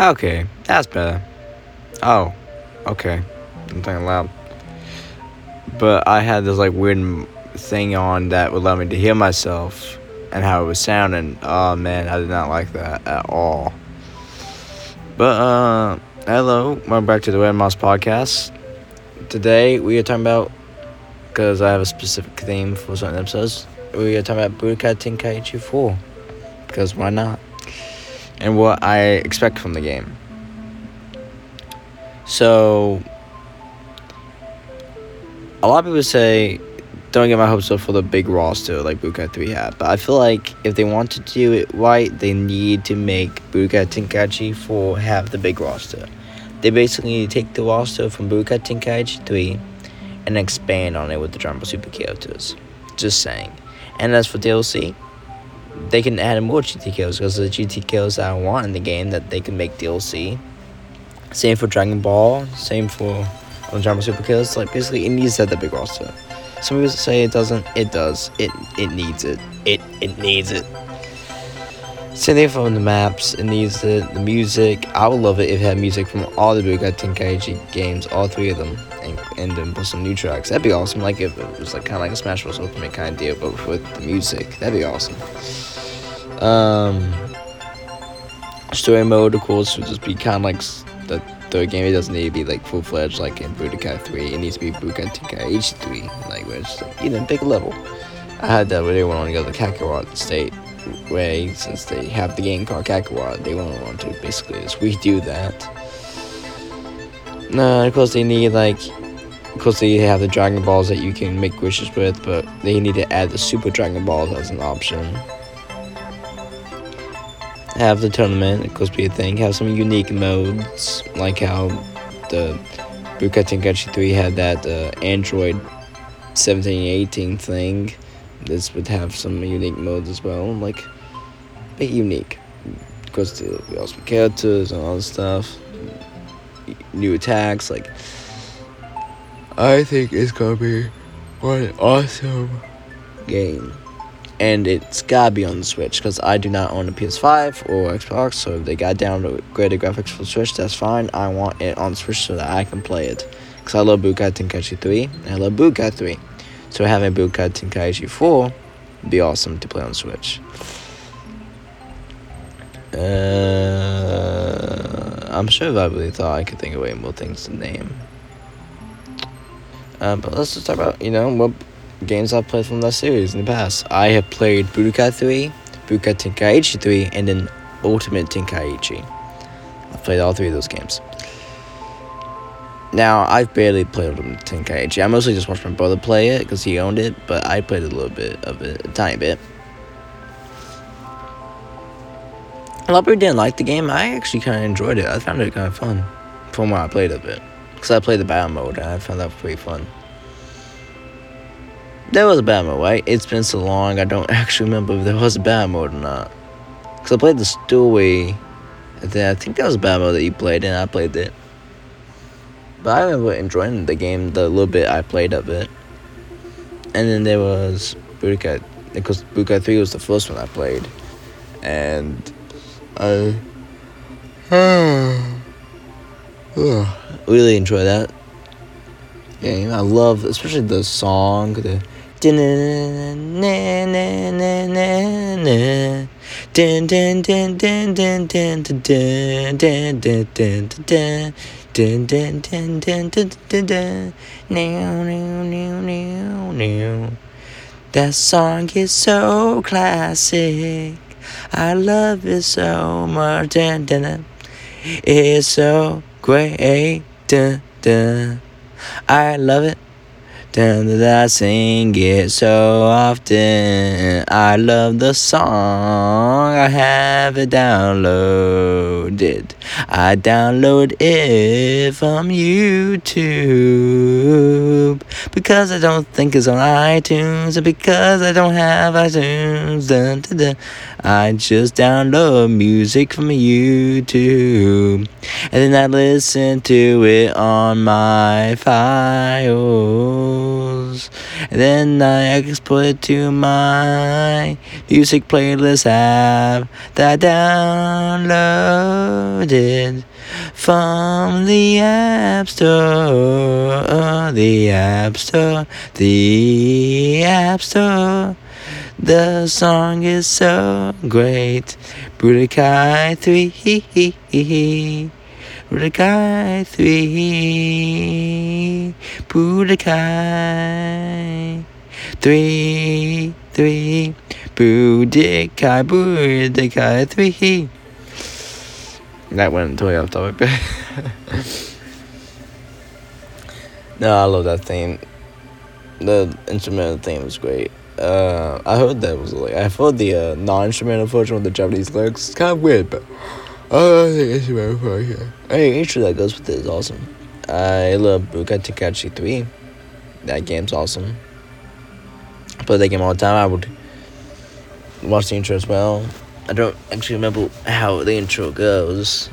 Okay, that's better. Oh, okay. I'm talking loud. But I had this like weird thing on that would allow me to hear myself and how it was sounding. Oh man, I did not like that at all. But uh, hello, welcome back to the Red Moss podcast. Today we are talking about because I have a specific theme for certain episodes. We are talking about Budokai Tenkaichi 4 because why not? And what I expect from the game. So, a lot of people say, don't get my hopes up for the big roster like Budokai 3 had. But I feel like if they want to do it right, they need to make Budokai Tenkaichi 4 have the big roster. They basically take the roster from Budokai Tenkaichi 3 and expand on it with the Dragon Ball Super characters. Just saying. And as for DLC, they can add more GT kills because the GT kills I want in the game that they can make DLC. Same for Dragon Ball. Same for the Dragon Ball Super kills. Like basically, it needs to have the big roster. Some people say it doesn't. It does. It it needs it. It it needs it. Same thing from the maps. and needs the the music. I would love it if it had music from all the Budokai Tenkaichi games, all three of them, and, and then put some new tracks. That'd be awesome. Like if it was like kind of like a Smash Bros. Ultimate kind of deal, but with the music. That'd be awesome. Um, story mode, of course, would just be kind of like the third game. It doesn't need to be like full fledged like in Budokai 3. It needs to be Budokai Tenkaichi 3, like where it's like, you know, big level. I had that they want to go the Kakarot state way since they have the game called Kakarot. They won't want to basically just redo that. No, of course they need like, of course they have the Dragon Balls that you can make wishes with, but they need to add the Super Dragon Balls as an option have the tournament, of course, be a thing, have some unique modes, like how the Budokai Tenkaichi 3 had that uh, Android 1718 thing. This would have some unique modes as well, like, a bit unique. Because the awesome characters and all this stuff, new attacks, like, I think it's gonna be one awesome game and it's gotta be on the Switch because I do not own a PS5 or Xbox. So if they got downgraded graphics for Switch, that's fine. I want it on Switch so that I can play it because I love Budokai Tenkaichi 3 and I love Budokai 3. So having Budokai Tenkaichi 4 would be awesome to play on Switch. Uh, I'm sure if I really thought I could think of way more things to name. Uh, but let's just talk about, you know, what games I've played from that series in the past. I have played Budokai 3, Budokai Tenkaichi 3, and then Ultimate Tenkaichi. I've played all three of those games. Now, I've barely played Ultimate Tenkaichi. I mostly just watched my brother play it because he owned it, but I played a little bit of it, a tiny bit. A lot of people didn't like the game. I actually kind of enjoyed it. I found it kind of fun from what I played of it. Because I played the battle mode and I found that pretty fun. There was a bad mode, right? It's been so long, I don't actually remember if there was a bad mode or not. Because I played the story, and then I think that was a bad mode that you played, and I played it. But I remember enjoying the game, the little bit I played of it. And then there was Budokai, because Budokai 3 was the first one I played. And I really enjoy that game. I love, especially the song, the Dun, dun, dun, dun, dun, dun, dun. new new new new. That song is so classic. I love it so much. Dun, dun, dun. It's so great. Dun, dun. I love it. Dun, dun, I sing it so often. I love the song. I have it downloaded. I download it from YouTube because I don't think it's on iTunes, and because I don't have iTunes. Dun, dun, dun. I just download music from YouTube and then I listen to it on my files. Channels. And then I export to my music playlist app that I downloaded from the App Store. The App Store. The App Store. The song is so great. Budokai 3. Budokai 3. Budokai 3. 3. Budokai. Budokai 3. That went totally off topic. no, I love that theme. The instrumental theme was great. Uh, I heard that was like I heard the uh, non-instrumental version with the Japanese lyrics. It's kind of weird, but I think instrumental version. Hey, actually, that goes with it is awesome. I love Budokai Tenkaichi 3. That game's awesome. I play that game all the time. I would watch the intro as well. I don't actually remember how the intro goes.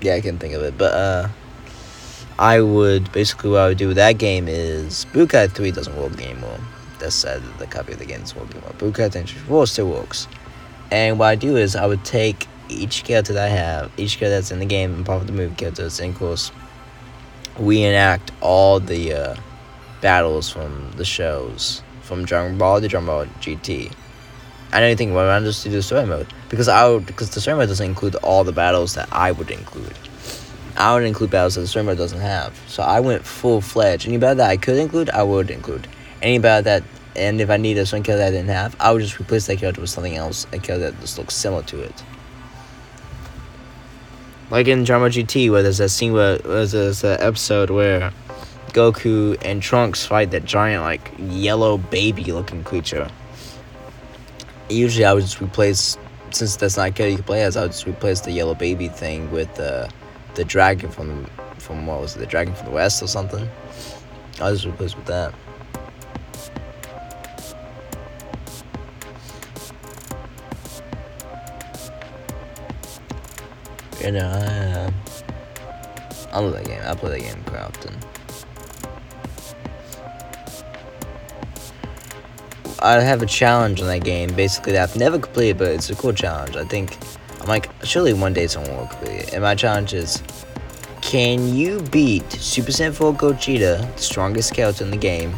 Yeah, I can think of it, but uh. I would basically what I would do with that game is Budokai 3 doesn't work anymore. That's sad that the copy of the game doesn't work anymore. Tenkaichi 4 still works. And what I do is I would take each character that I have, each character that's in the game, and part of the movie characters, and of course, we enact all the uh, battles from the shows, from Dragon Ball to Dragon Ball GT. I don't think I just do the story mode because I would because the story mode doesn't include all the battles that I would include. I would include battles that the story mode doesn't have. So I went full fledged. Any battle that I could include, I would include. Any battle that, and if I needed a certain character that I didn't have, I would just replace that character with something else, a character that just looks similar to it. Like in Drama GT, where there's that scene where there's this uh, episode where Goku and Trunks fight that giant, like, yellow baby looking creature. Usually I would just replace, since that's not a character you can play as, I would just replace the yellow baby thing with, uh, the dragon from from what was it, the dragon from the west or something. I was replace with that. You know, I, uh, I love that game. I play that game quite often. I have a challenge in that game, basically that I've never completed, but it's a cool challenge. I think I'm like, surely one day someone will complete it. And my challenge is, can you beat Super Saiyan 4 Gogeta, the strongest character in the game,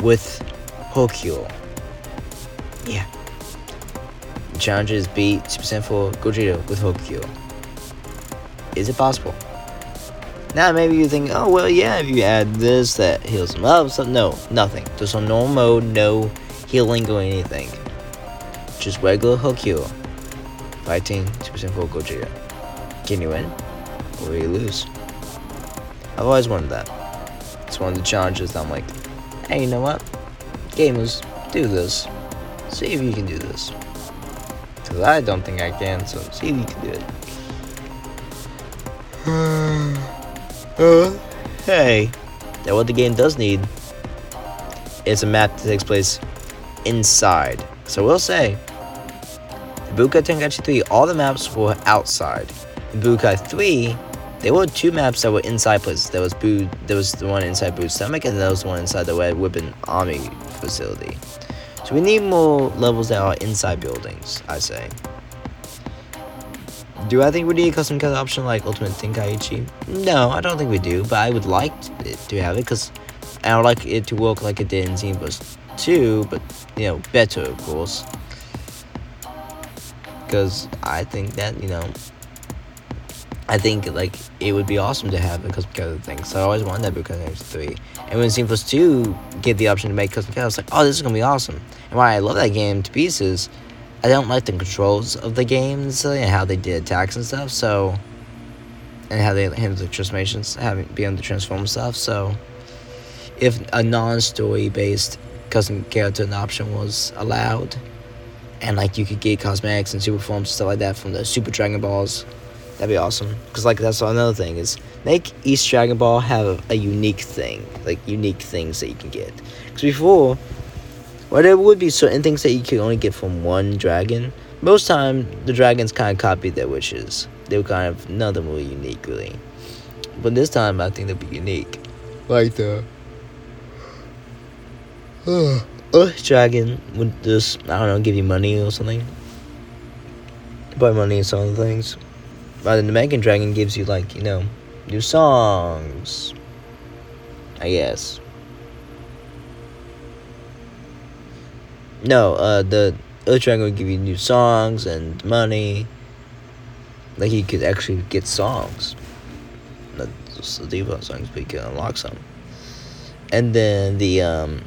with Hokyo? Yeah. The challenge beat Super Saiyan 4 Gogeta with Hokyo. Is it possible? Now maybe you think, oh well, yeah, if you add this, that heals him up. So no, nothing. Just on normal mode, no healing or anything. Just regular Hokyo fighting Super Saiyan 4 Gogeta. Can you win? Or you lose? I've always wanted that. It's one of the challenges I'm like, hey, you know what? Gamers, do this. See if you can do this. Because I don't think I can, so see if you can do it. uh, hey, that what the game does need is a map that takes place inside. So we'll say Budokai Tenkaichi 3, all the maps were outside. In Budokai 3, there were two maps that were inside places. There was Buu, there was the one inside Buu's stomach, and there was the one inside the Red Ribbon Army facility. So we need more levels that are inside buildings, I say. Do I think we need a custom cut option like Ultimate Tenkaichi? No, I don't think we do, but I would like to have it because I would like it to work like it did in Xenoverse 2, but, you know, better, of course because I think that you know I think like it would be awesome to have a custom character thing. So I always wanted that because Xenoverse 3. And when Xenoverse 2 get the option to make custom characters, I was like, oh, this is gonna be awesome. And why I love that game to pieces, I don't like the controls of the games uh, and how they did attacks and stuff. So and how they handled the transformations, having being able to transform stuff. So if a non-story based custom character option was allowed, and like you could get cosmetics and super forms and stuff like that from the Super Dragon Balls. That'd be awesome. Cause like that's another thing is make each Dragon Ball have a unique thing, like unique things that you can get. Cause before, well, there would be certain things that you could only get from one dragon. Most time, the dragons kind of copied their wishes. They were kind of none of them were unique really. But this time, I think they'll be unique. like the uh, Earth Dragon would just I don't know give you money or something. Buy money and some other things. But the Megan Dragon gives you like you know new songs. I guess. No, uh, the Earth Dragon would give you new songs and money. Like you could actually get songs. Not just the default songs, but you can unlock some. And then the um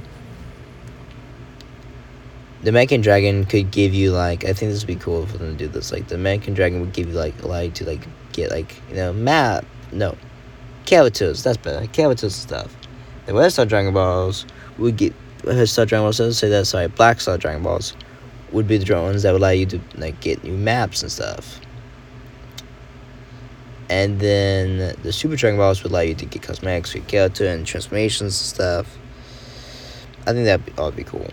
the Mecha Dragon could give you like I think this would be cool for them to do this. Like the Mecha Dragon would give you like allow you to like get like you know map no characters that's better characters stuff. The Red Star Dragon Balls would get Red Star Dragon Balls. Doesn't say that. Sorry, Black Star Dragon Balls would be the drones that would allow you to like get new maps and stuff. And then the Super Dragon Balls would allow you to get cosmetics for your character and transformations and stuff. I think that would be cool.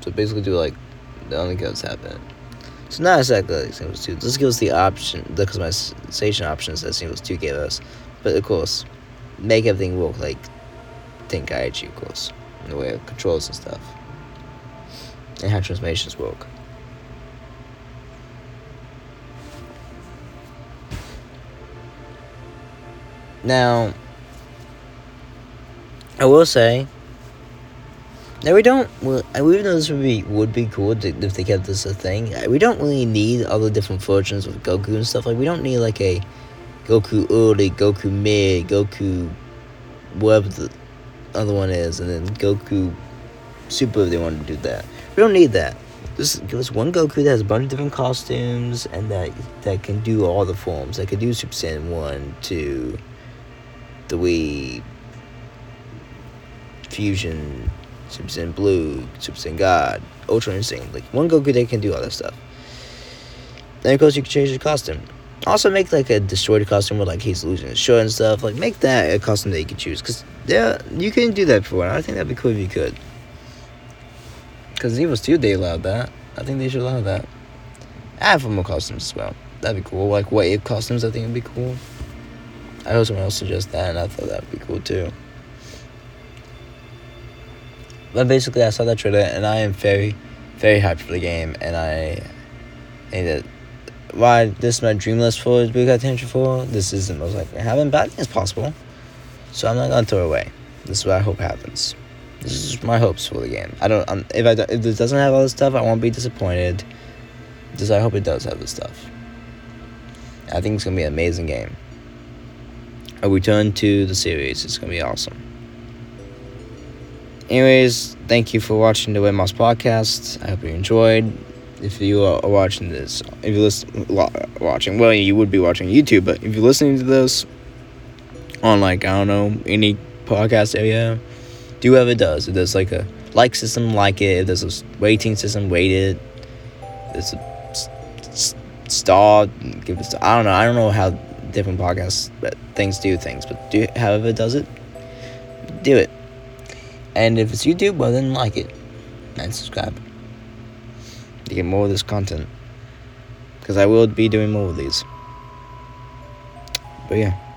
So basically, do like the only goes happen. So not exactly like Singles 2. This gives us the option, the customization options that Singles 2 gave us. But of course, make everything work like Tenkaichi, of course. In the way of controls and stuff. And how transformations work. Now, I will say now we don't. Well, even though this would be would be cool if they kept this a thing, uh, we don't really need all the different versions of Goku and stuff. Like we don't need like a Goku early, Goku mid, Goku whatever the other one is, and then Goku Super if they want to do that. We don't need that. Just give us one Goku that has a bunch of different costumes and that that can do all the forms. That can do Super Saiyan one, two, three, fusion Saiyan Blue, Super Saiyan God, Ultra Instinct. Like one Goku that can do all that stuff. Then of course you can change the costume. Also make like a destroyed costume where like he's losing his shirt and stuff. Like make that a costume that you can choose. Cause yeah, you can do that before. I think that'd be cool if you could. Cause Evos 2 they allowed that. I think they should allow that. Add for more costumes as well. That'd be cool. Like wave costumes I think would be cool. I heard someone else suggest that and I thought that'd be cool too. But basically, I saw that trailer and I am very, very hyped for the game. And I think that why this is my dream list for Budokai Tenkaichi 4, this isn't most likely happen, but I think it's possible. So I'm not gonna throw away. This is what I hope happens. This is my hopes for the game. I don't. Um, if I if it doesn't have all this stuff, I won't be disappointed. Just I hope it does have this stuff. I think it's gonna be an amazing game. A return to the series. It's gonna be awesome. Anyways, thank you for watching the Webmouse podcast. I hope you enjoyed. If you are watching this, if you listen, watching, well, you would be watching YouTube, but if you're listening to this on like I don't know any podcast area, do whatever it does. If there's like a like system, like it. If there's a rating system, rate it. There's a star, give it. I don't know. I don't know how different podcasts things do things, but do however it does it, do it. And if it's YouTube, well then like it and subscribe to get more of this content. Because I will be doing more of these. But yeah.